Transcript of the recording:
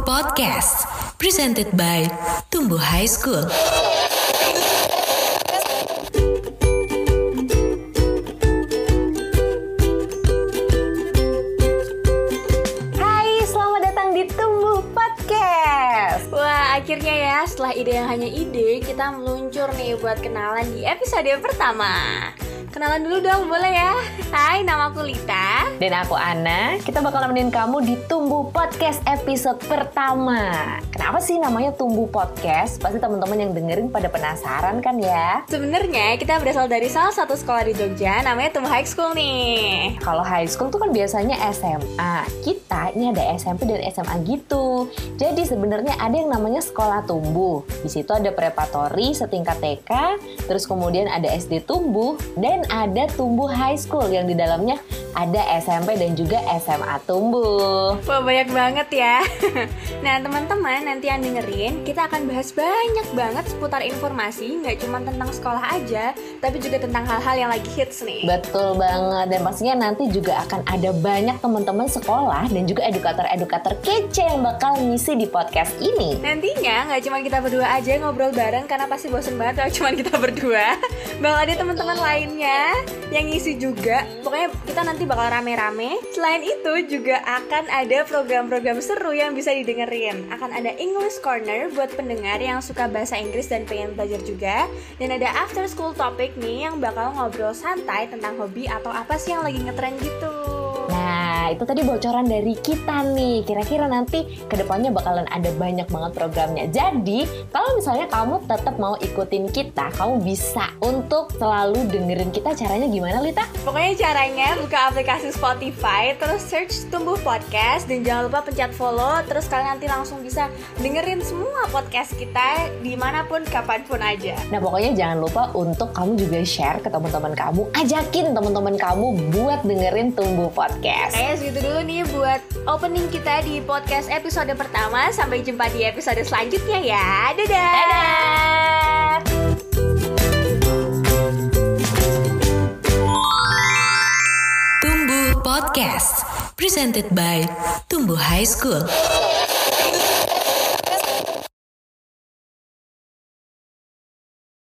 Podcast presented by Tumbuh High School. Hai, selamat datang di Tumbuh Podcast. Wah, akhirnya ya setelah ide yang hanya ide, kita meluncur nih buat kenalan di episode pertama. Kenalan dulu dong, boleh ya? Hai, nama aku Lita. Dan aku Ana, kita bakal nemenin kamu di Tumbuh Podcast episode pertama. Kenapa sih namanya Tumbuh Podcast? Pasti teman-teman yang dengerin pada penasaran kan ya? Sebenarnya kita berasal dari salah satu sekolah di Jogja, namanya Tumbuh High School nih. Kalau high school tuh kan biasanya SMA. Kita ini ada SMP dan SMA gitu. Jadi sebenarnya ada yang namanya sekolah tumbuh. Di situ ada preparatory setingkat TK, terus kemudian ada SD tumbuh dan ada tumbuh high school yang di dalamnya ada SMP dan juga SMA tumbuh. Wah, banyak banget ya. nah, teman-teman, nanti yang dengerin, kita akan bahas banyak banget seputar informasi, nggak cuma tentang sekolah aja, tapi juga tentang hal-hal yang lagi hits nih. Betul banget dan pastinya nanti juga akan ada banyak teman-teman sekolah dan juga edukator-edukator kece yang bakal ngisi di podcast ini. Nantinya nggak cuma kita berdua aja ngobrol bareng karena pasti bosen banget kalau cuma kita berdua. Bakal ada teman-teman lainnya yang ngisi juga. Pokoknya kita nanti bakal rame-rame. Selain itu juga akan ada program-program seru yang bisa didengerin. Akan ada English Corner buat pendengar yang suka bahasa Inggris dan pengen belajar juga. Dan ada After School Topic nih yang bakal ngobrol santai tentang hobi atau apa sih yang lagi ngetren gitu. Itu tadi bocoran dari kita nih. Kira-kira nanti ke depannya bakalan ada banyak banget programnya. Jadi, kalau misalnya kamu tetap mau ikutin kita, kamu bisa untuk selalu dengerin kita. Caranya gimana, Lita? Pokoknya caranya buka aplikasi Spotify, terus search Tumbuh Podcast, dan jangan lupa pencet follow, terus kalian nanti langsung bisa dengerin semua podcast kita di mana pun, kapan pun aja. Nah, pokoknya jangan lupa untuk kamu juga share ke teman-teman kamu. Ajakin teman-teman kamu buat dengerin Tumbuh Podcast. Kayaknya segitu dulu nih buat opening kita di podcast episode pertama. Sampai jumpa di episode selanjutnya ya. Dadah! Dadah! Tumbuh Podcast presented by Tumbuh High School.